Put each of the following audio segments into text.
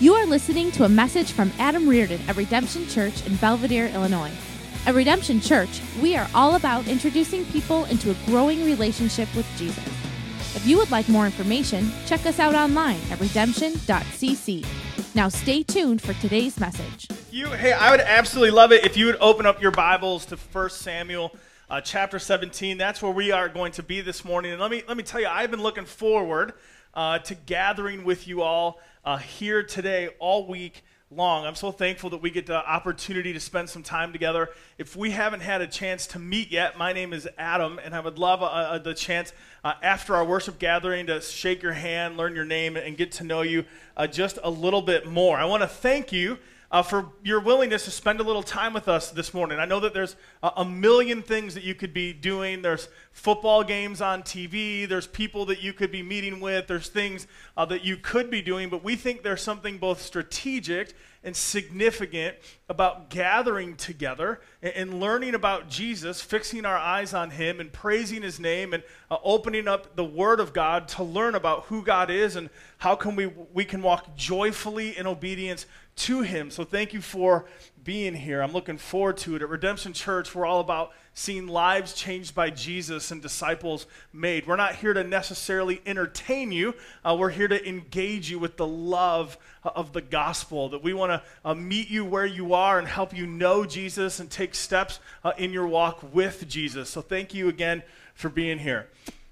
You are listening to a message from Adam Reardon at Redemption Church in Belvidere, Illinois. At Redemption Church, we are all about introducing people into a growing relationship with Jesus. If you would like more information, check us out online at redemption.cc. Now stay tuned for today's message. You, hey, I would absolutely love it if you would open up your Bibles to 1 Samuel uh, chapter 17. That's where we are going to be this morning. And let me let me tell you, I've been looking forward uh, to gathering with you all uh, here today all week long. I'm so thankful that we get the opportunity to spend some time together. If we haven't had a chance to meet yet, my name is Adam, and I would love uh, uh, the chance uh, after our worship gathering to shake your hand, learn your name, and get to know you uh, just a little bit more. I want to thank you uh, for your willingness to spend a little time with us this morning. I know that there's a, a million things that you could be doing. There's football games on TV, there's people that you could be meeting with, there's things uh, that you could be doing, but we think there's something both strategic and significant about gathering together and, and, learning about Jesus, fixing our eyes on Him and praising His name and uh, opening up the Word of God to learn about who God is and how can we, we can walk joyfully in obedience to Him. So thank you for being here. I'm looking forward to it. At Redemption Church, we're all about seeing lives changed by Jesus and disciples made. We're not here to necessarily entertain you, uh, we're here to engage you with the love uh, of the gospel. That we want to uh, meet you where you are and help you know Jesus and take steps uh, in your walk with Jesus. So thank you again for being here.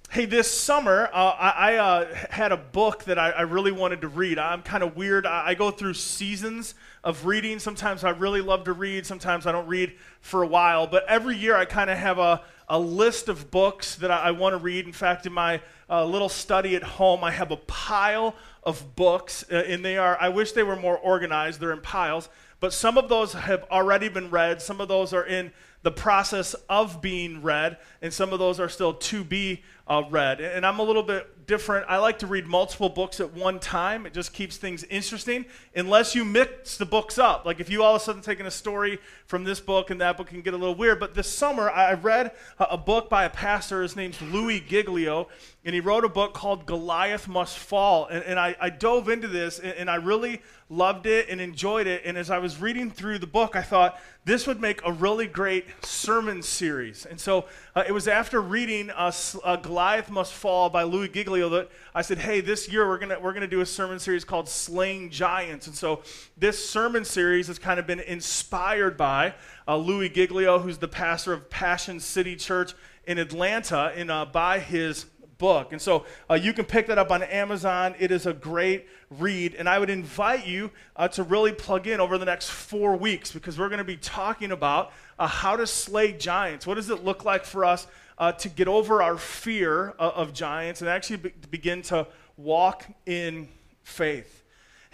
Hey, this summer, uh, I, I uh, had a book that I, I, really wanted to read. I'm kind of weird. I, I, go through seasons of reading. Sometimes I really love to read, sometimes I don't read for a while. But every year, I kind of have a, a list of books that I, want to read. In fact, in my uh, little study at home, I have a pile of books, uh, and they are, I wish they were more organized. They're in piles. But some of those have already been read, some of those are in the process of being read, and some of those are still to be uh, read. And I'm a little bit different. I like to read multiple books at one time. It just keeps things interesting, unless you mix the books up. Like if you all of a sudden taking a story from this book and that book can get a little weird. But this summer, I read a book by a pastor. His name's Louis Giglio, and he wrote a book called Goliath Must Fall. And, and I, I, dove into this, and, and I really loved it and enjoyed it. And as I was reading through the book, I thought this would make a really great sermon series. And so uh, it was after reading uh, uh, Goliath Must Fall by Louis Giglio that I said, hey, this year we're going we're gonna do a sermon series called Slaying Giants. And so this sermon series has kind of been inspired by uh, Louis Giglio, who's the pastor of Passion City Church in Atlanta, and uh, by his book. And so uh, you can pick that up on Amazon. It is a great read. And I would invite you uh, to really plug in over the next four weeks because we're going to be talking about uh, how to slay giants. What does it look like for us uh, to get over our fear of, of giants and actually be- begin to walk in faith?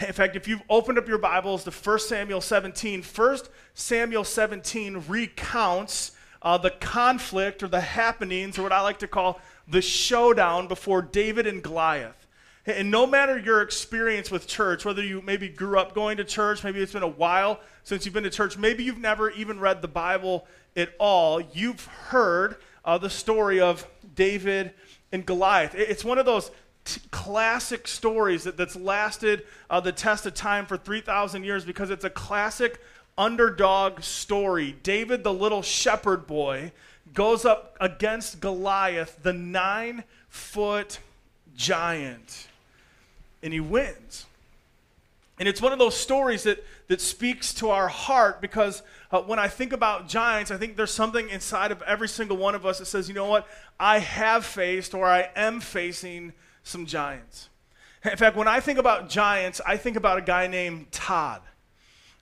In fact, if you've opened up your Bibles to 1 Samuel 17, 1 Samuel 17 recounts uh, the conflict or the happenings, or what I like to call the showdown before David and Goliath. And no matter your experience with church, whether you maybe grew up going to church, maybe it's been a while since you've been to church, maybe you've never even read the Bible at all, you've heard uh, the story of David and Goliath. It's one of those t- classic stories that, that's lasted uh, the test of time for 3,000 years because it's a classic underdog story. David, the little shepherd boy, goes up against Goliath, the nine foot giant, and he wins. And it's one of those stories that, that speaks to our heart because uh, when I think about giants, I think there's something inside of every single one of us that says, you know what? I have faced or I am facing some giants. In fact, when I think about giants, I think about a guy named Todd.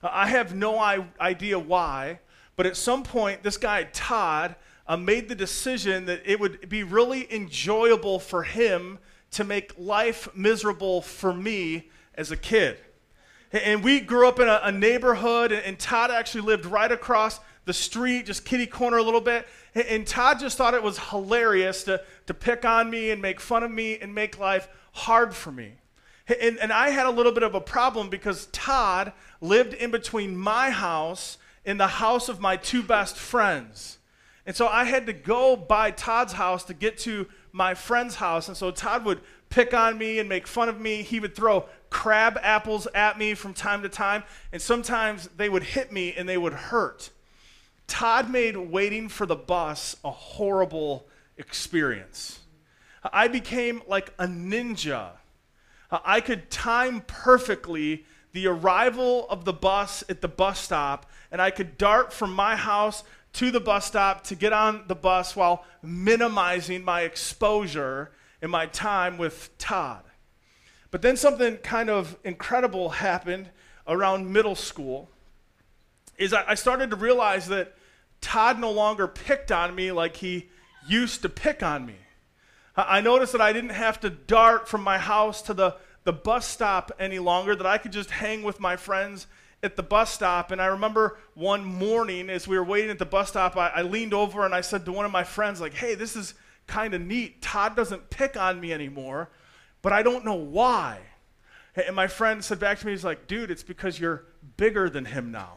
Uh, I have no idea why, but at some point, this guy, Todd, uh, made the decision that it would be really enjoyable for him to make life miserable for me as a kid. And we grew up in a, a neighborhood, and, Todd actually lived right across the street, just kitty corner a little bit. And, Todd just thought it was hilarious to, to pick on me and make fun of me and make life hard for me. And, and I had a little bit of a problem because Todd lived in between my house and the house of my two best friends. And so I had to go by Todd's house to get to my friend's house. And so Todd would pick on me and make fun of me. He would throw crab apples at me from time to time, and sometimes they would hit me and they would hurt. Todd made waiting for the bus a horrible experience. I became like a ninja. I could time perfectly the arrival of the bus at the bus stop, and I could dart from my house to the bus stop to get on the bus while minimizing my exposure and my time with Todd. But then something kind of incredible happened around middle school. Is I started to realize that Todd no longer picked on me like he used to pick on me. I noticed that I didn't have to dart from my house to the, the bus stop any longer, that I could just hang with my friends at the bus stop. And I remember one morning as we were waiting at the bus stop, I, I leaned over and I said to one of my friends, like, hey, this is kind of neat. Todd doesn't pick on me anymore, but I don't know why. And my friend said back to me, he's like, dude, it's because you're bigger than him now.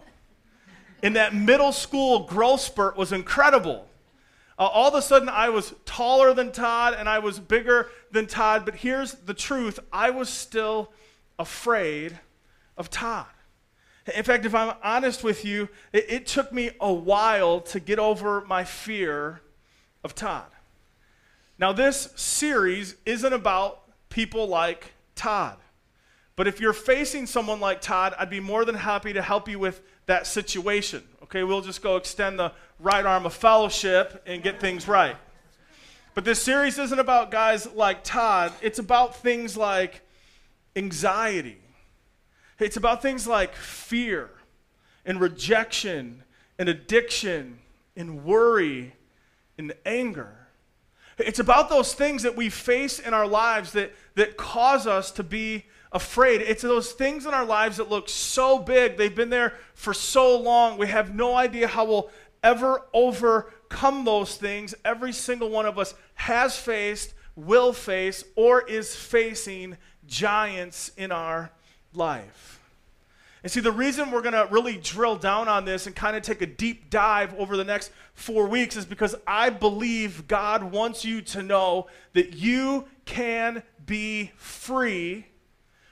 In that middle school growth spurt was incredible. Uh, all of a sudden, I was taller than Todd and I was bigger than Todd, but here's the truth I was still afraid of Todd. In fact, if I'm honest with you, it, it took me a while to get over my fear of Todd. Now, this series isn't about people like Todd. But if you're facing someone like Todd, I'd be more than happy to help you with that situation. Okay, we'll just go extend the right arm of fellowship and get things right. But this series isn't about guys like Todd, it's about things like anxiety, it's about things like fear and rejection and addiction and worry and anger. It's about those things that we face in our lives that, that cause us to be afraid. It's those things in our lives that look so big, they've been there for so long, we have no idea how we'll ever overcome those things. Every single one of us has faced, will face, or is facing giants in our life. And see, the reason we're going to really drill down on this and kind of take a deep dive over the next four weeks is because I believe God wants you to know that you can be free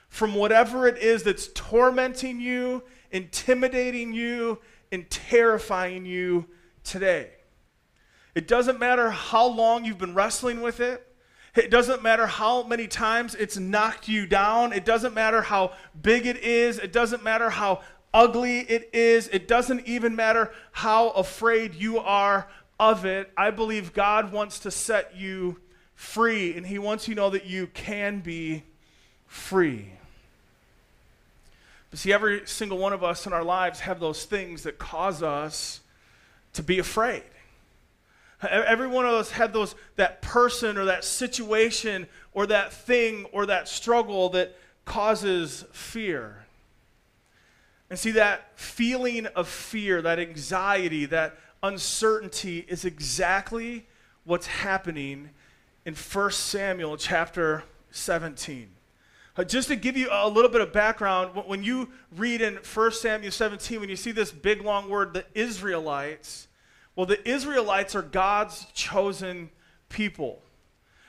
from whatever it is that's tormenting you, intimidating you, and terrifying you today. It doesn't matter how long you've been wrestling with it. It doesn't matter how many times it's knocked you down. It doesn't matter how big it is. It doesn't matter how ugly it is. It doesn't even matter how afraid you are of it. I believe God wants to set you free, and He wants you to know that you can be free. But see, every single one of us in our lives have those things that cause us to be afraid. Every one of us had those that person or that situation or that thing or that struggle that causes fear. And see that feeling of fear, that anxiety, that uncertainty is exactly what's happening in 1 Samuel chapter 17. Uh, just to give you a little bit of background, when you read in 1 Samuel 17, when you see this big long word, the Israelites, well, the Israelites are God's chosen people.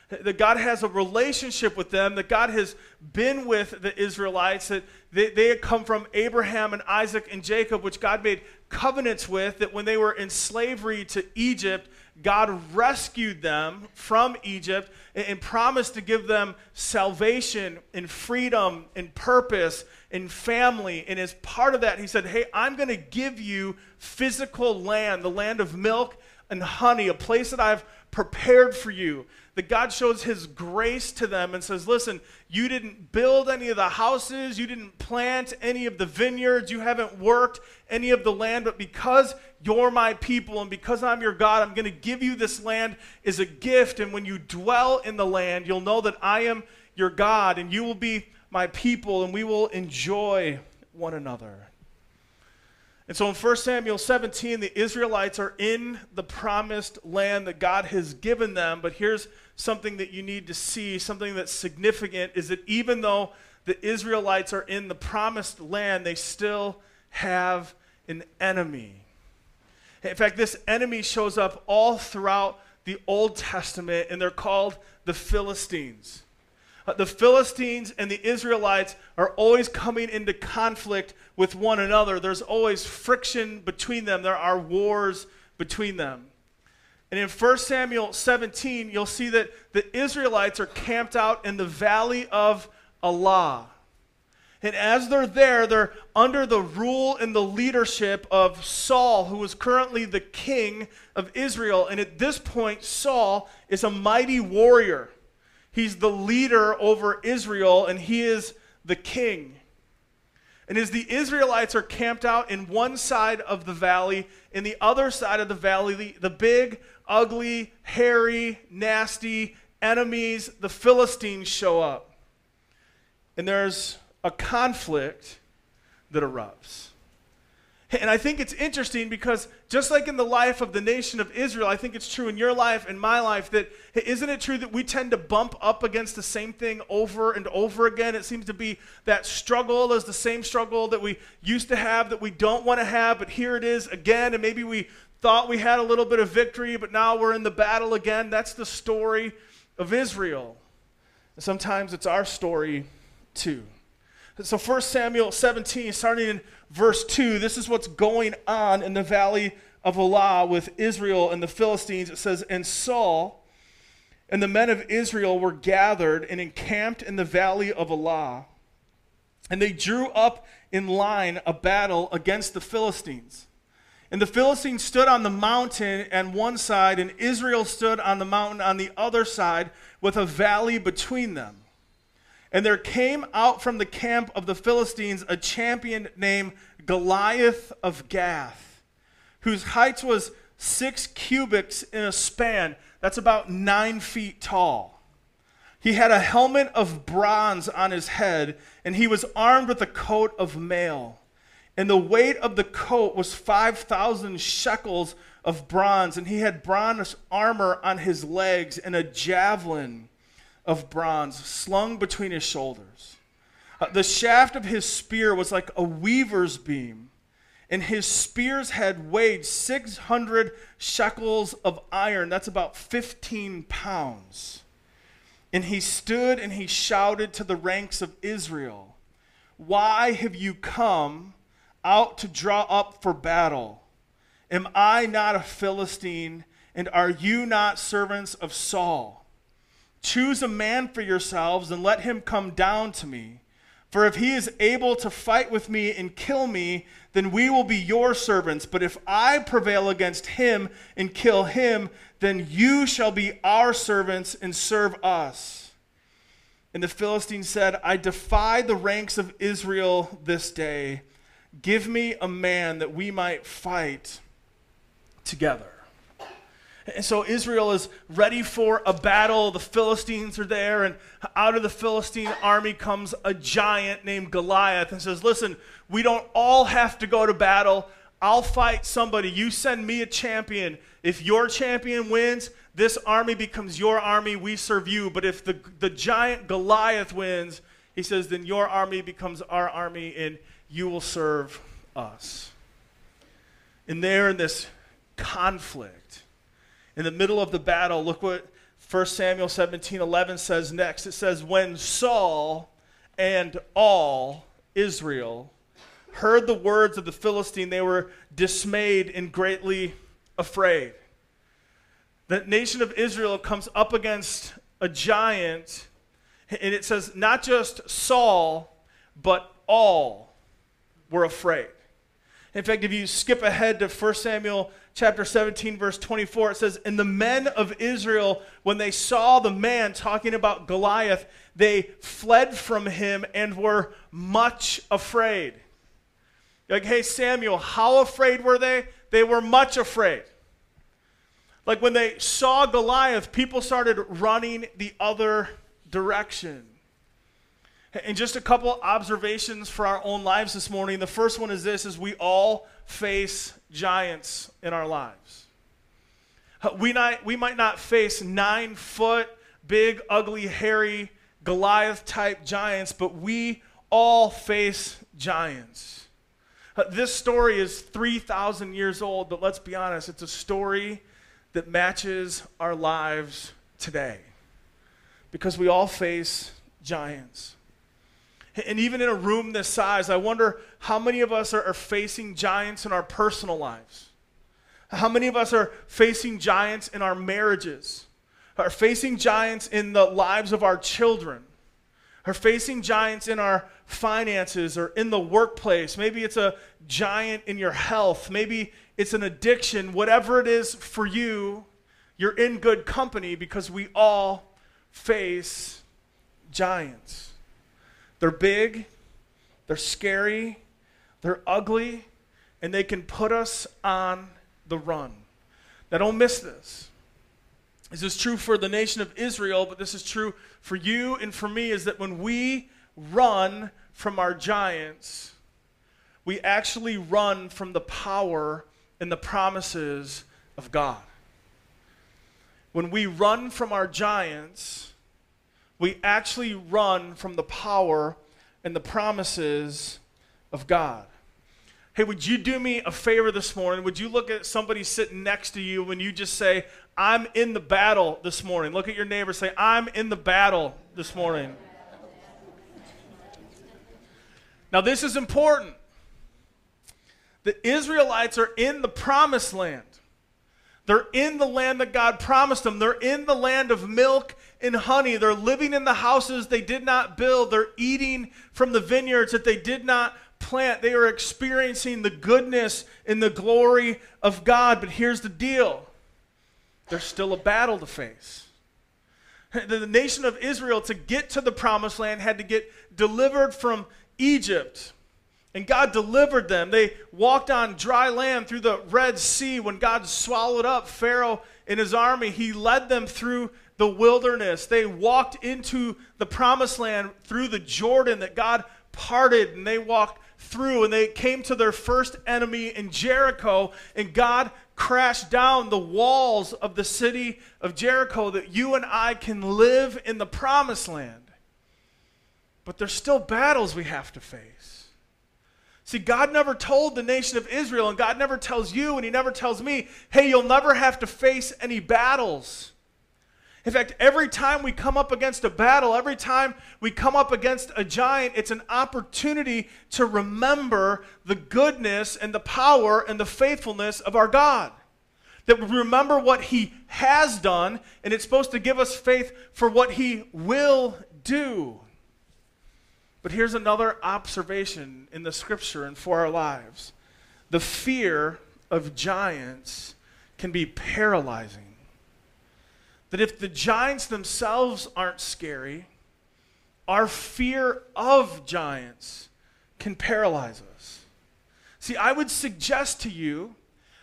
That God has a relationship with them, that God has been with the Israelites, that they, they had come from Abraham and Isaac and Jacob, which God made covenants with, that when they were in slavery to Egypt, God rescued them from Egypt and, promised to give them salvation and freedom and purpose and family. And as part of that, He said, Hey, I'm going to give you physical land, the land of milk and honey, a place that I've prepared for you that God shows his grace to them and says, Listen, you didn't build any of the houses, you didn't plant any of the vineyards, you haven't worked any of the land, but because you're my people and because I'm your God, I'm going to give you this land as a gift. And when you dwell in the land, you'll know that I am your God and you will be my people and we will enjoy one another. And so in 1 Samuel 17, the Israelites are in the promised land that God has given them. But here's something that you need to see, something that's significant, is that even though the Israelites are in the promised land, they still have an enemy. In fact, this enemy shows up all throughout the Old Testament, and they're called the Philistines. Uh, the Philistines and the Israelites are always coming into conflict with one another. There's always friction between them, there are wars between them. And in 1 Samuel 17, you'll see that the Israelites are camped out in the valley of Elah. And as they're there, they're under the rule and the leadership of Saul, who is currently the king of Israel. And at this point, Saul is a mighty warrior. He's the leader over Israel, and he is the king. And as the Israelites are camped out in one side of the valley, in the other side of the valley, the, the big, ugly, hairy, nasty enemies, the Philistines, show up. And there's a conflict that erupts. And I think it's interesting because just like in the life of the nation of Israel, I think it's true in your life and my life that isn't it true that we tend to bump up against the same thing over and over again? It seems to be that struggle is the same struggle that we used to have that we don't want to have, but here it is again, and maybe we thought we had a little bit of victory, but now we're in the battle again. That's the story of Israel. And sometimes it's our story too. So 1 Samuel 17, starting in verse 2, this is what's going on in the valley of Elah with Israel and the Philistines. It says, And Saul and the men of Israel were gathered and encamped in the valley of Elah. And they drew up in line a battle against the Philistines. And the Philistines stood on the mountain on one side, and Israel stood on the mountain on the other side, with a valley between them. And there came out from the camp of the Philistines a champion named Goliath of Gath, whose height was six cubits in a span. That's about nine feet tall. He had a helmet of bronze on his head, and he was armed with a coat of mail. And the weight of the coat was 5,000 shekels of bronze, and he had bronze armor on his legs and a javelin of bronze slung between his shoulders. Uh, the shaft of his spear was like a weaver's beam, and his spear's head weighed 600 shekels of iron. That's about 15 pounds. And he stood and he shouted to the ranks of Israel, Why have you come out to draw up for battle? Am I not a Philistine, and are you not servants of Saul? Choose a man for yourselves and let him come down to me. For if he is able to fight with me and kill me, then we will be your servants. But if I prevail against him and kill him, then you shall be our servants and serve us. And the Philistine said, I defy the ranks of Israel this day. Give me a man that we might fight together. And so Israel is ready for a battle. The Philistines are there, and out of the Philistine army comes a giant named Goliath and says, Listen, we don't all have to go to battle. I'll fight somebody. You send me a champion. If your champion wins, this army becomes your army. We serve you. But if the, the giant Goliath wins, he says, then your army becomes our army and you will serve us. And there in this conflict, in the middle of the battle, look what 1 Samuel 17 11 says next. It says, When Saul and all Israel heard the words of the Philistine, they were dismayed and greatly afraid. The nation of Israel comes up against a giant, and it says, not just Saul, but all were afraid. In fact, if you skip ahead to 1 Samuel chapter 17, verse 24, it says, And the men of Israel, when they saw the man talking about Goliath, they fled from him and were much afraid. Like, hey, Samuel, how afraid were they? They were much afraid. Like when they saw Goliath, people started running the other direction. And just a couple observations for our own lives this morning. The first one is this is we all face giants in our lives. Uh, we, not, we might not face nine foot, big, ugly, hairy, Goliath type giants, but we all face giants. Uh, this story is 3,000 years old, but let's be honest, it's a story that matches our lives today. Because we all face giants. And even in a room this size, I wonder how many of us are, are, facing giants in our personal lives. How many of us are facing giants in our marriages, are facing giants in the lives of our children, are facing giants in our finances or in the workplace. Maybe it's a giant in your health. Maybe it's an addiction. Whatever it is for you, you're in good company because we all face giants. They're big, they're scary, they're ugly, and they can put us on the run. Now, don't miss this. This is true for the nation of Israel, but this is true for you and for me is that when we run from our giants, we actually run from the power and the promises of God. When we run from our giants, we actually run from the power and the promises of God. Hey, would you do me a favor this morning? Would you look at somebody sitting next to you when you just say, I'm in the battle this morning? Look at your neighbor, say, I'm in the battle this morning. Now, this is important. The Israelites are in the promised land. They're in the land that God promised them. They're in the land of milk and honey. They're living in the houses they did not build. They're eating from the vineyards that they did not plant. They are experiencing the goodness and the glory of God. But here's the deal there's still a battle to face. The nation of Israel, to get to the promised land, had to get delivered from Egypt. And God delivered them. They walked on dry land through the Red Sea when God swallowed up Pharaoh and his army. He led them through the wilderness. They walked into the promised land through the Jordan that God parted, and they walked through, and they came to their first enemy in Jericho, and God crashed down the walls of the city of Jericho that you and I can live in the promised land. But there's still battles we have to face. See, God never told the nation of Israel, and God never tells you, and He never tells me, hey, you'll never have to face any battles. In fact, every time we come up against a battle, every time we come up against a giant, it's an opportunity to remember the goodness and the power and the faithfulness of our God. That we remember what He has done, and it's supposed to give us faith for what He will do. But here's another observation in the scripture and for our lives the fear of giants can be paralyzing. That if the giants themselves aren't scary, our fear of giants can paralyze us. See, I would suggest to you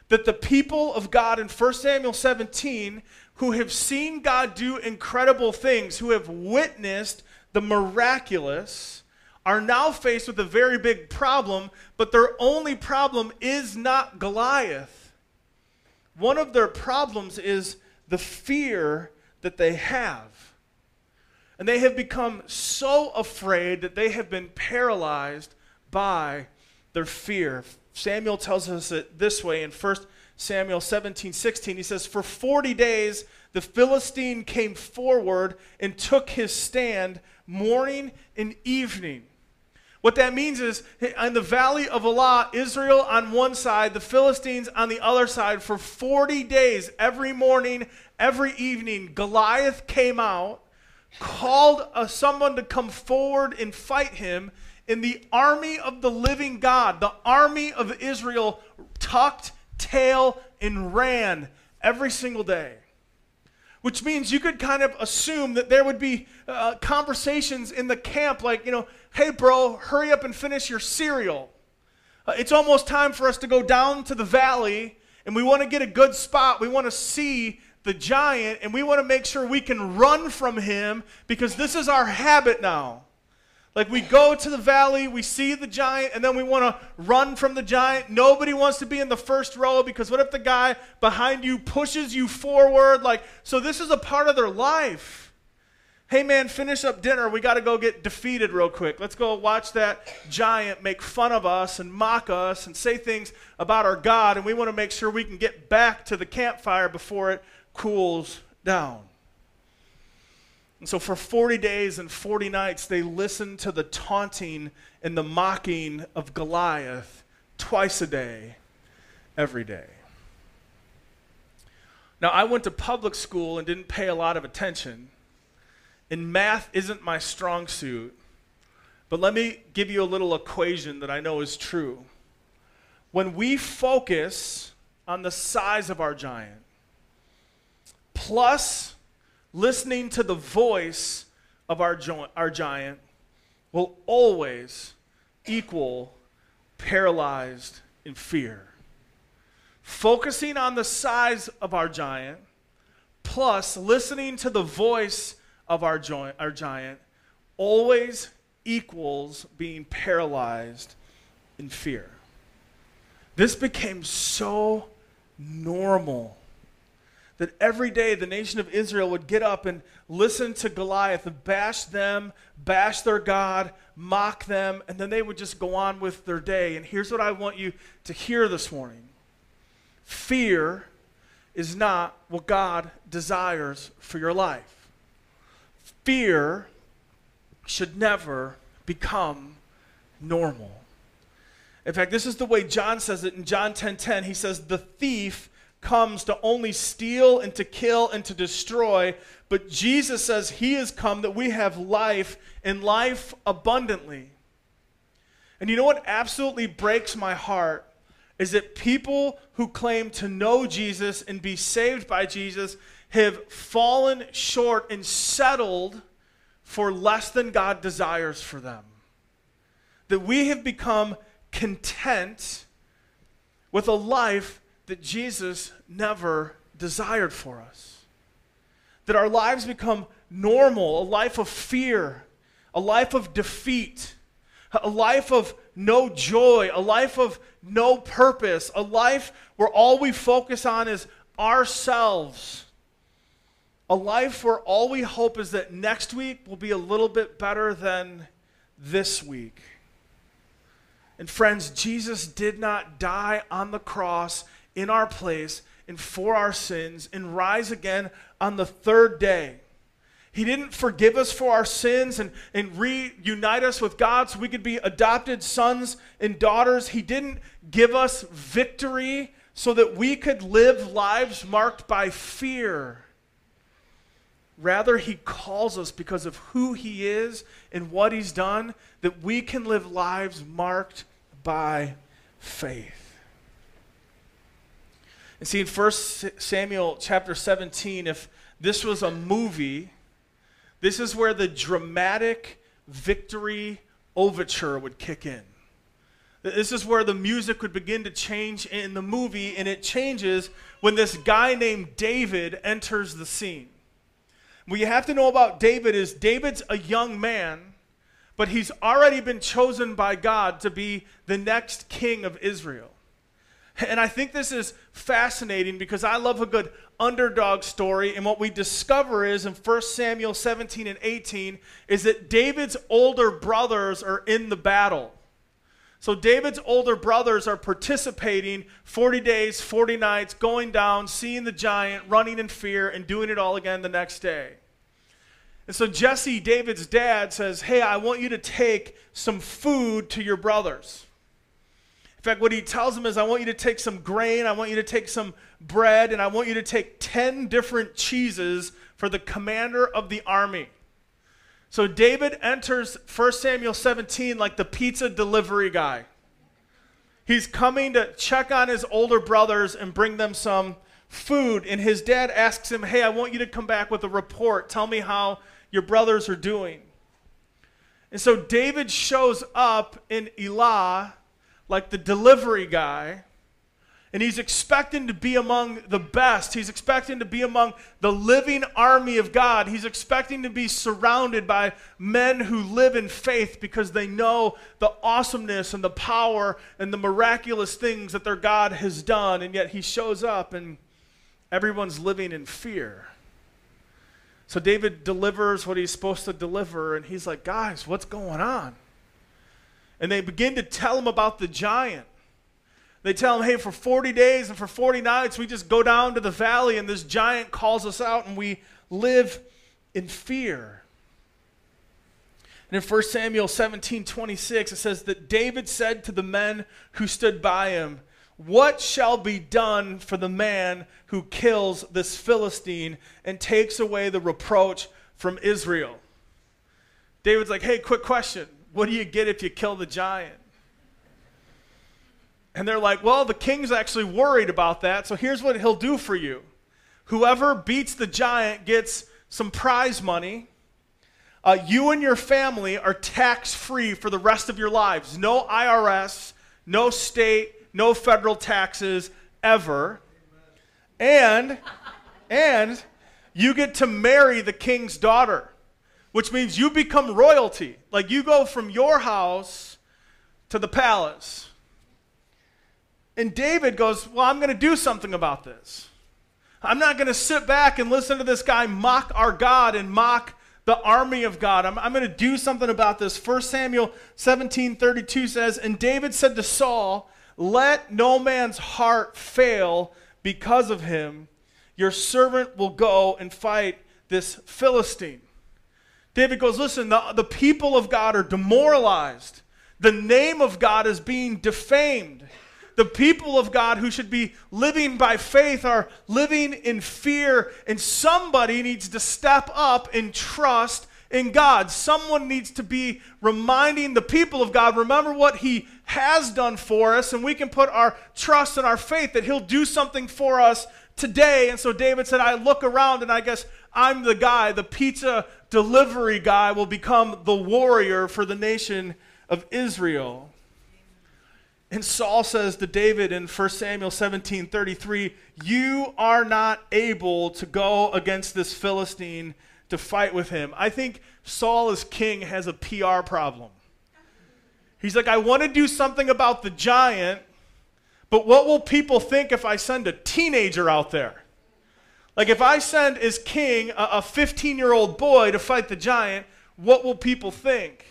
that the people of God in 1 Samuel 17 who have seen God do incredible things, who have witnessed the miraculous, are now faced with a very big problem, but their only problem is not Goliath. One of their problems is the fear that they have. And they have become so afraid that they have been paralyzed by their fear. Samuel tells us it this way in 1 Samuel 17 16. He says, For 40 days the Philistine came forward and took his stand morning and evening. What that means is, in the valley of Elah, Israel on one side, the Philistines on the other side, for 40 days, every morning, every evening, Goliath came out, called uh, someone to come forward and fight him, and the army of the living God, the army of Israel, tucked tail and ran every single day. Which means you could kind of assume that there would be uh, conversations in the camp like, you know, hey, bro, hurry up and finish your cereal. Uh, it's almost time for us to go down to the valley and we want to get a good spot. We want to see the giant and we want to make sure we can run from him because this is our habit now. Like we go to the valley, we see the giant, and then we want to run from the giant. Nobody wants to be in the first row because what if the guy behind you pushes you forward? Like, so this is a part of their life. Hey man, finish up dinner. We got to go get defeated real quick. Let's go watch that giant make fun of us and mock us and say things about our God, and we want to make sure we can get back to the campfire before it cools down. And so for 40 days and 40 nights, they listened to the taunting and the mocking of Goliath twice a day, every day. Now, I went to public school and didn't pay a lot of attention, and math isn't my strong suit. But let me give you a little equation that I know is true. When we focus on the size of our giant, plus listening to the voice of our, jo- our giant, will always equal paralyzed in fear focusing on the size of our giant, plus listening to the voice of our, our giant, always equals being paralyzed in fear. This became so normal that every day the nation of Israel would get up and listen to Goliath and bash them, bash their God, mock them, and then they would just go on with their day. And here's what I want you to hear this morning Fear is not what God desires for your life. Fear should never become normal. In fact, this is the way John says it in John 10:10. 10, 10. He says, "The thief comes to only steal and to kill and to destroy, but Jesus says he has come that we have life and life abundantly." And you know what absolutely breaks my heart is that people who claim to know Jesus and be saved by Jesus have fallen short and settled for less than God desires for them. That we have become content with a life that Jesus never desired for us. That our lives become normal, a life of fear, a life of defeat, a life of no joy, a life of no purpose, a life where all we focus on is ourselves. A life where all we hope is that next week will be a little bit better than this week. And friends, Jesus did not die on the cross in our place and for our sins and rise again on the third day. He didn't forgive us for our sins and, and reunite us with God so we could be adopted sons and daughters. He didn't give us victory so that we could live lives marked by fear. Rather, He calls us because of who He is and what He's done, that we can live lives marked by faith. And see, in 1 Samuel chapter 17, if this was a movie, this is where the dramatic victory overture would kick in. This is where the music would begin to change in the movie, and it changes when this guy named David enters the scene. What you have to know about David is David's a young man, but he's already been chosen by God to be the next king of Israel. And I think this is fascinating because I love a good underdog story. And what we discover is in 1 Samuel 17 and 18 is that David's older brothers are in the battle. So David's older brothers are participating 40 days, 40 nights, going down, seeing the giant, running in fear, and doing it all again the next day. And so Jesse, David's dad, says, Hey, I want you to take some food to your brothers. In fact, what he tells them is, I want you to take some grain, I want you to take some bread, and I want you to take 10 different cheeses for the commander of the army. So David enters 1 Samuel 17 like the pizza delivery guy. He's coming to check on his older brothers and bring them some food. And his dad asks him, Hey, I want you to come back with a report. Tell me how your brothers are doing. And so David shows up in Elah like the delivery guy, and he's expecting to be among the best. He's expecting to be among the living army of God. He's expecting to be surrounded by men who live in faith because they know the awesomeness and the power and the miraculous things that their God has done. And yet he shows up and everyone's living in fear. So David delivers what he's supposed to deliver, and he's like, Guys, what's going on? and they begin to tell him about the giant. They tell him, hey, for 40 days and for 40 nights, we just go down to the valley and this giant calls us out and we live in fear. And in 1 Samuel 17 26, it says that David said to the men who stood by him, What shall be done for the man who kills this Philistine and takes away the reproach from Israel? David's like, Hey, quick question. What do you get if you kill the giant? And they're like, Well, the king's actually worried about that, so here's what he'll do for you. Whoever beats the giant gets some prize money uh, you and your family are tax free for the rest of your lives. No IRS, no state, no federal taxes ever. And, and you get to marry the king's daughter, which means you become royalty. Like you go from your house to the palace. And David goes, Well, I'm going to do something about this. I'm not going to sit back and listen to this guy mock our God and mock the army of God. I'm, I'm going to do something about this. 1 Samuel 17 32 says, And David said to Saul, Let no man's heart fail because of him. Your servant will go and fight this Philistine. David goes, Listen, the, the people of God are demoralized. The name of God is being defamed the people of God who should be living by faith are living in fear, and somebody needs to step up and trust in God. Someone needs to be reminding the people of God, remember what He has done for us, and we can put our trust and our faith that He'll do something for us today. And so David said, I look around and I guess I'm the guy, the pizza delivery guy will become the warrior for the nation of Israel. And Saul says to David in 1 Samuel 17 33, You are not able to go against this Philistine to fight with him. I think Saul as king has a PR problem. He's like, I want to do something about the giant, but what will people think if I send a teenager out there? Like, if I send as king a 15 year old boy to fight the giant, what will people think?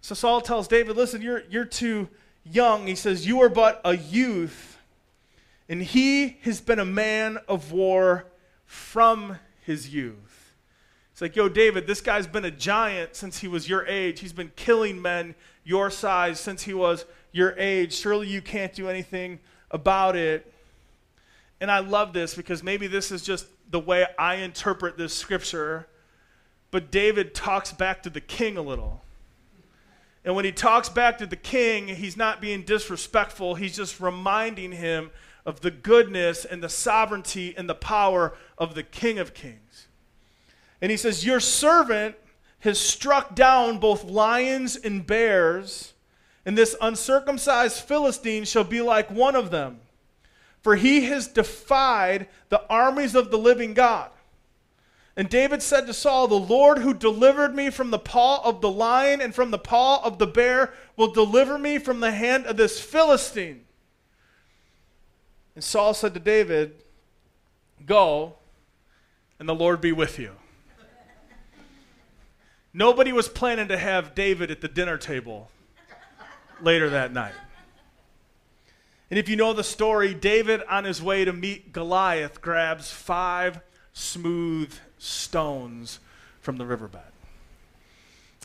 So Saul tells David, Listen, you're, you're too young, he says, You are but a youth, and he has been a man of war from his youth. It's like, Yo, David, this guy's been a giant since he was your age. He's been killing men your size since he was your age. Surely you can't do anything about it. And I love this because maybe this is just the way I interpret this scripture. But David talks back to the king a little. And when he talks back to the king, he's not being disrespectful. He's just reminding him of the goodness and the sovereignty and the power of the King of Kings. And he says, Your servant has struck down both lions and bears, and this uncircumcised Philistine shall be like one of them. For he has defied the armies of the living God. And David said to Saul, The Lord who delivered me from the paw of the lion and from the paw of the bear will deliver me from the hand of this Philistine. And Saul said to David, Go, and the Lord be with you. Nobody was planning to have David at the dinner table later that night. And if you know the story, David, on his way to meet Goliath, grabs five smooth stones from the riverbed.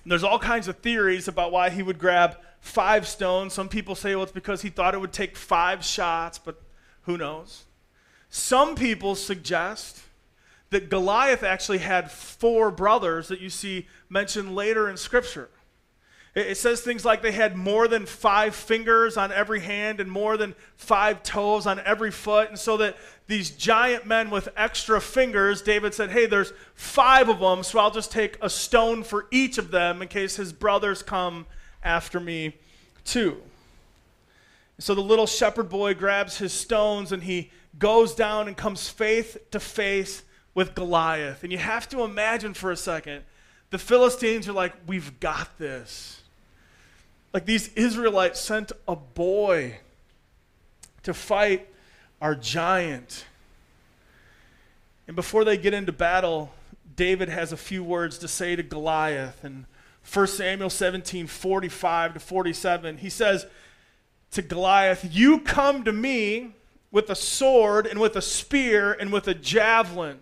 And there's all kinds of theories about why he would grab five stones. Some people say, well, it's because he thought it would take five shots, but who knows? Some people suggest that Goliath actually had four brothers that you see mentioned later in Scripture. It says things like they had more than five fingers on every hand and more than five toes on every foot. And so that these giant men with extra fingers, David said, Hey, there's five of them, so I'll just take a stone for each of them in case his brothers come after me too. So the little shepherd boy grabs his stones and he goes down and comes face to face with Goliath. And you have to imagine for a second the Philistines are like, We've got this. Like these Israelites sent a boy to fight our giant. And before they get into battle, David has a few words to say to Goliath. And 1 Samuel 17, 45 to 47, he says to Goliath, You come to me with a sword and with a spear and with a javelin.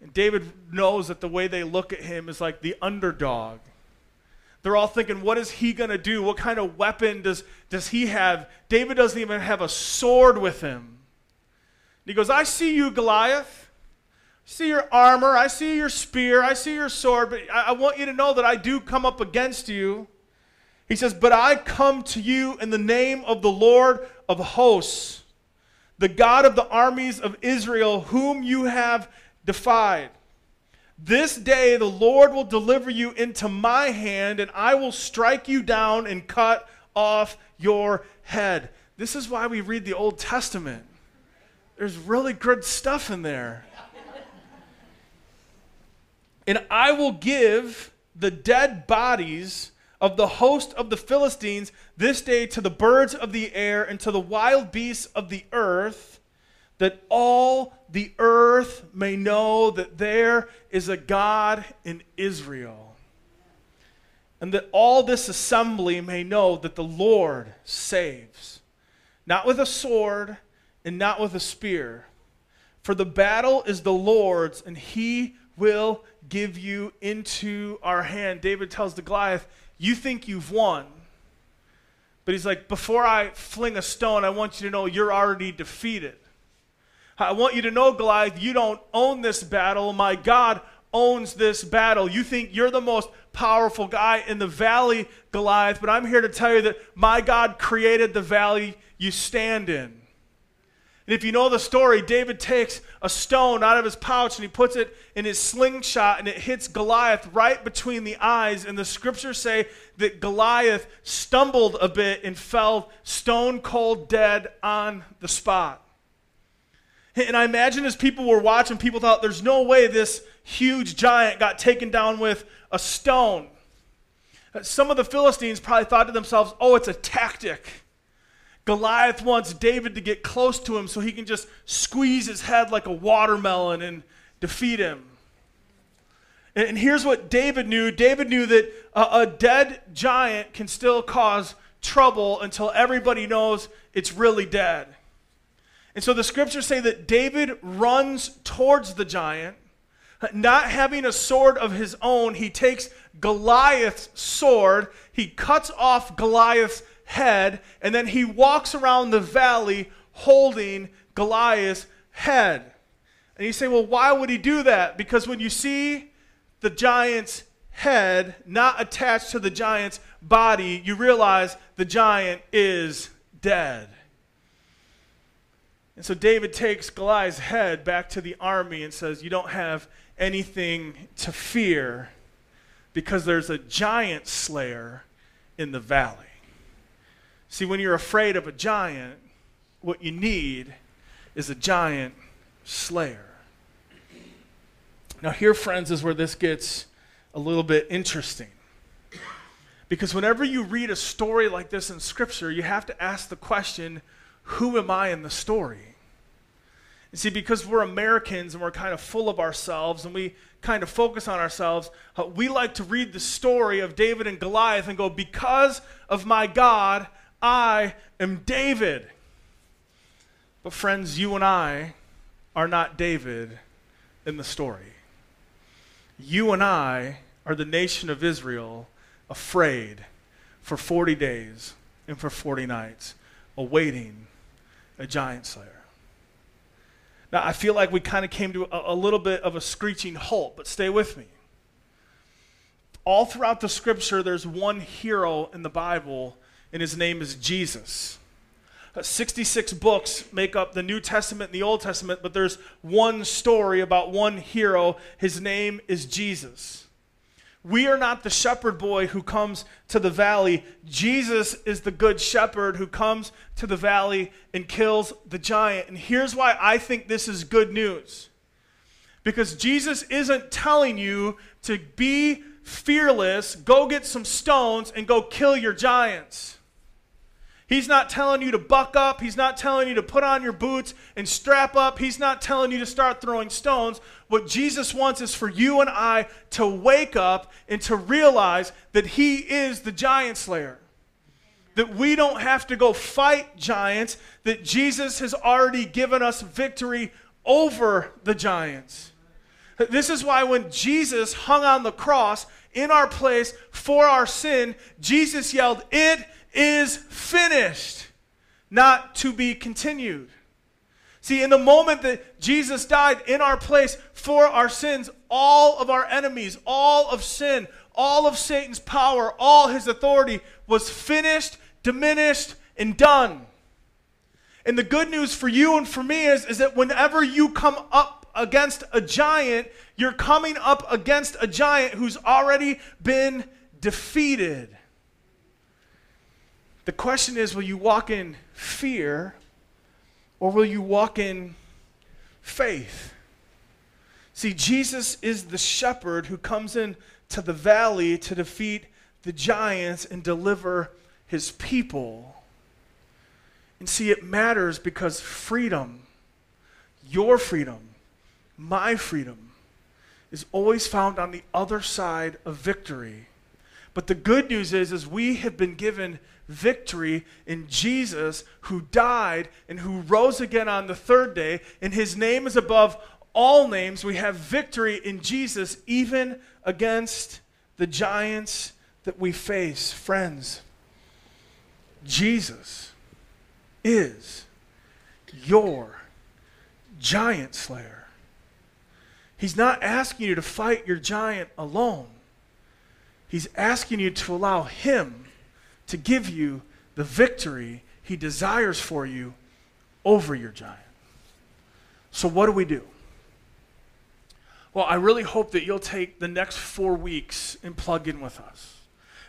And David knows that the way they look at him is like the underdog. They're all thinking, what is he going to do? What kind of weapon does, does he have? David doesn't even have a sword with him. And he goes, I see you, Goliath. I see your armor. I see your spear. I see your sword. But I, I want you to know that I do come up against you. He says, But I come to you in the name of the Lord of hosts, the God of the armies of Israel, whom you have defied. This day the Lord will deliver you into my hand, and I will strike you down and cut off your head. This is why we read the Old Testament. There's really good stuff in there. and I will give the dead bodies of the host of the Philistines this day to the birds of the air and to the wild beasts of the earth, that all the earth may know that there is a God in Israel. And that all this assembly may know that the Lord saves, not with a sword and not with a spear. For the battle is the Lord's, and he will give you into our hand. David tells the Goliath, You think you've won. But he's like, Before I fling a stone, I want you to know you're already defeated. I want you to know, Goliath, you don't own this battle. My God owns this battle. You think you're the most powerful guy in the valley, Goliath, but I'm here to tell you that my God created the valley you stand in. And if you know the story, David takes a stone out of his pouch and he puts it in his slingshot and it hits Goliath right between the eyes. And the scriptures say that Goliath stumbled a bit and fell stone cold dead on the spot. And I imagine as people were watching, people thought, there's no way this huge giant got taken down with a stone. Uh, some of the Philistines probably thought to themselves, oh, it's a tactic. Goliath wants David to get close to him so he can just squeeze his head like a watermelon and defeat him. And here's what David knew David knew that a, a dead giant can still cause trouble until everybody knows it's really dead. And so the scriptures say that David runs towards the giant. Not having a sword of his own, he takes Goliath's sword, he cuts off Goliath's head, and then he walks around the valley holding Goliath's head. And you say, well, why would he do that? Because when you see the giant's head not attached to the giant's body, you realize the giant is dead. And so David takes Goliath's head back to the army and says, You don't have anything to fear because there's a giant slayer in the valley. See, when you're afraid of a giant, what you need is a giant slayer. Now, here, friends, is where this gets a little bit interesting. Because whenever you read a story like this in Scripture, you have to ask the question who am I in the story? You see, because we're Americans and we're kind of full of ourselves and we kind of focus on ourselves, uh, we like to read the story of David and Goliath and go, Because of my God, I am David. But, friends, you and I are not David in the story. You and I are the nation of Israel afraid for 40 days and for 40 nights, awaiting a giant slayer. Now, I feel like we kind of came to a, a little bit of a screeching halt, but stay with me. All throughout the scripture, there's one hero in the Bible, and his name is Jesus. Uh, 66 books make up the New Testament and the Old Testament, but there's one story about one hero. His name is Jesus. We are not the shepherd boy who comes to the valley. Jesus is the good shepherd who comes to the valley and kills the giant. And here's why I think this is good news. Because Jesus isn't telling you to be fearless, go get some stones, and go kill your giants. He's not telling you to buck up. He's not telling you to put on your boots and strap up. He's not telling you to start throwing stones. What Jesus wants is for you and I to wake up and to realize that He is the giant slayer. That we don't have to go fight giants, that Jesus has already given us victory over the giants. This is why when Jesus hung on the cross in our place for our sin, Jesus yelled, It is finished, not to be continued. See, in the moment that Jesus died in our place for our sins, all of our enemies, all of sin, all of Satan's power, all his authority was finished, diminished, and done. And the good news for you and for me is, is that whenever you come up against a giant, you're coming up against a giant who's already been defeated. The question is will you walk in fear or will you walk in faith? See, Jesus is the shepherd who comes in to the valley to defeat the giants and deliver his people. And see, it matters because freedom, your freedom, my freedom, is always found on the other side of victory. But the good news is, is we have been given victory in Jesus who died and who rose again on the third day, and his name is above all names. We have victory in Jesus even against the giants that we face. Friends, Jesus is your giant slayer. He's not asking you to fight your giant alone. He's asking you to allow him to give you the victory he desires for you over your giant. So, what do we do? Well, I really hope that you'll take the next four weeks and plug in with us.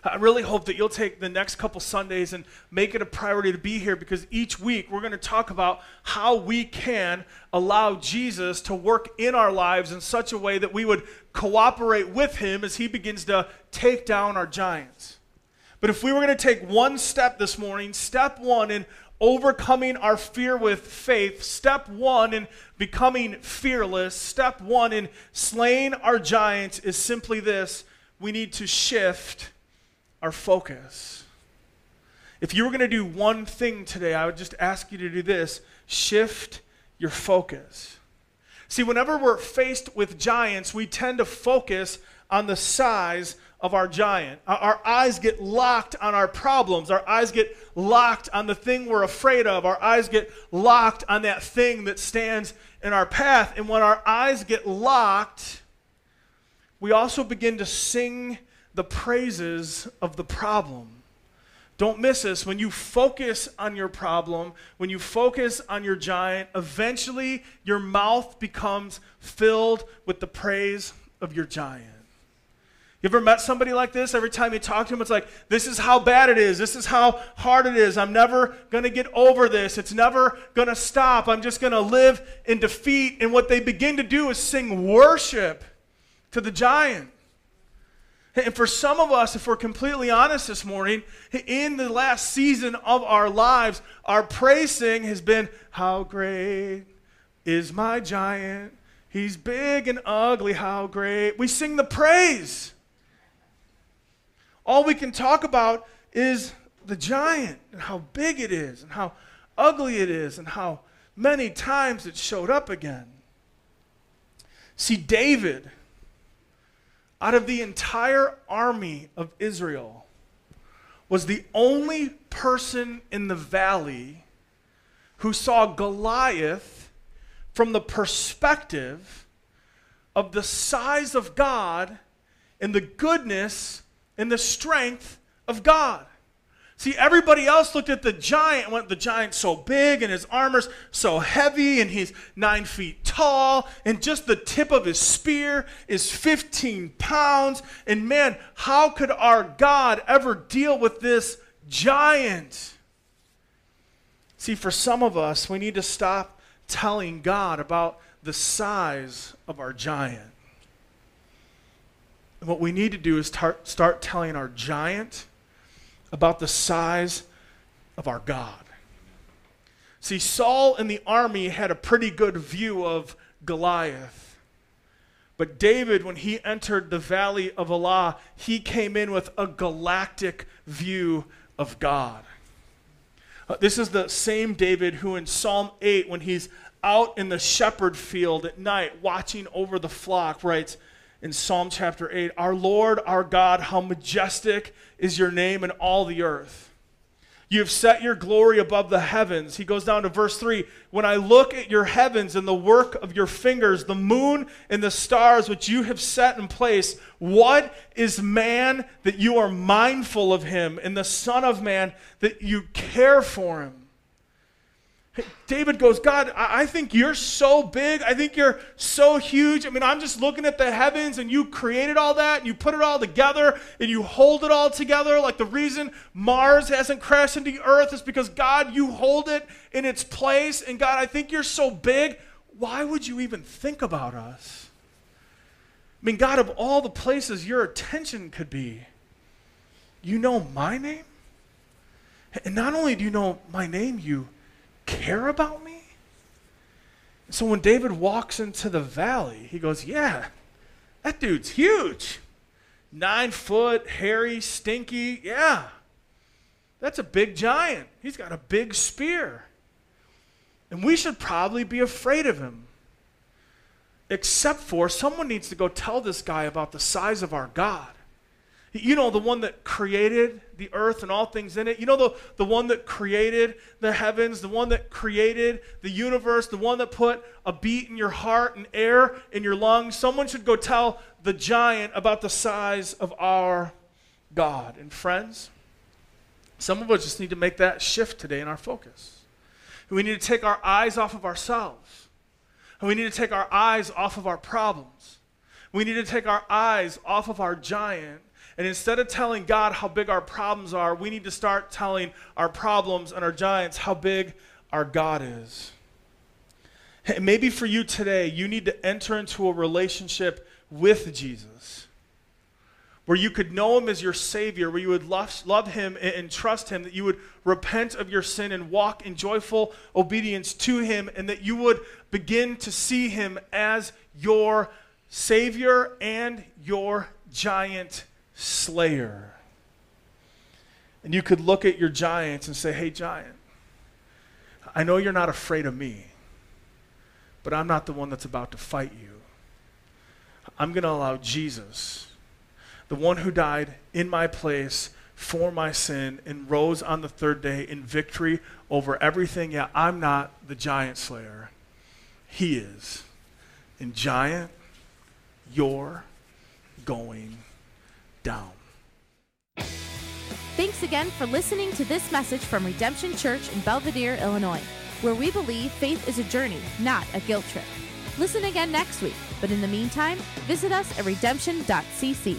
I really hope that you'll take the next couple Sundays and make it a priority to be here because each week we're going to talk about how we can allow Jesus to work in our lives in such a way that we would cooperate with him as he begins to take down our giants. But if we were going to take one step this morning, step one in overcoming our fear with faith, step one in becoming fearless, step one in slaying our giants is simply this we need to shift our focus. If you were going to do one thing today, I would just ask you to do this shift your focus. See, whenever we're faced with giants, we tend to focus on the size of our giant. Our eyes get locked on our problems. Our eyes get locked on the thing we're afraid of. Our eyes get locked on that thing that stands in our path. And when our eyes get locked, we also begin to sing the praises of the problem. Don't miss this. When you focus on your problem, when you focus on your giant, eventually your mouth becomes filled with the praise of your giant. You ever met somebody like this? Every time you talk to them, it's like, this is how bad it is. This is how hard it is. I'm never going to get over this. It's never going to stop. I'm just going to live in defeat. And what they begin to do is sing worship to the giant. And for some of us, if we're completely honest this morning, in the last season of our lives, our praising has been, How great is my giant? He's big and ugly. How great. We sing the praise all we can talk about is the giant and how big it is and how ugly it is and how many times it showed up again. See, David, out of the entire army of Israel, was the only person in the valley who saw Goliath from the perspective of the size of God and the goodness in the strength of God. See, everybody else looked at the giant and went, the giant's so big and his armor's so heavy and he's nine feet tall and just the tip of his spear is 15 pounds. And man, how could our God ever deal with this giant? See, for some of us, we need to stop telling God about the size of our giant. And what we need to do is tar- start telling our giant about the size of our God. See, Saul and the army had a pretty good view of Goliath. But David, when he entered the valley of Elah, he came in with a galactic view of God. Uh, this is the same David who in Psalm 8, when he's out in the shepherd field at night watching over the flock, writes in Psalm chapter 8 Our Lord, our God, how majestic is your name in all the earth. You have set your glory above the heavens. He goes down to verse 3 When I look at your heavens and the work of your fingers, the moon and the stars which you have set in place, what is man that you are mindful of him, and the Son of Man that you care for him? David goes, God, I think you're so big. I think you're so huge. I mean, I'm just looking at the heavens and you created all that and you put it all together and you hold it all together. Like the reason Mars hasn't crashed into the earth is because, God, you hold it in its place. And God, I think you're so big. Why would you even think about us? I mean, God, of all the places your attention could be, you know my name? And not only do you know my name, you care about me? So when David walks into the valley, he goes, Yeah, that dude's huge. Nine foot, hairy, stinky. Yeah, that's a big giant. He's got a big spear. And we should probably be afraid of him. Except for someone needs to go tell this guy about the size of our God. You know, the one that created the earth and all things in it. You know, the, the one that created the heavens, the one that created the universe, the one that put a beat in your heart and air in your lungs. Someone should go tell the giant about the size of our God. And friends, some of us just need to make that shift today in our focus. We need to take our eyes off of ourselves. And we need to take our eyes off of our problems. We need to take our eyes off of our giant and instead of telling God how big our problems are, we need to start telling our problems and our giants how big our God is. Maybe for you today, you need to enter into a relationship with Jesus where you could know him as your Savior, where you would love, love him and, and, trust him, that you would repent of your sin and walk in joyful obedience to him, and that you would begin to see him as your Savior and your giant slayer. And you could look at your giants and say, hey, giant, I know you're not afraid of me, but I'm not the one that's about to fight you. I'm going to allow Jesus, the one who died in my place for my sin and rose on the third day in victory over everything. Yeah, I'm not the giant slayer. He is. And giant, you're going down. Thanks again for listening to this message from Redemption Church in Belvidere, Illinois, where we believe faith is a journey, not a guilt trip. Listen again next week, but in the meantime, visit us at redemption.cc.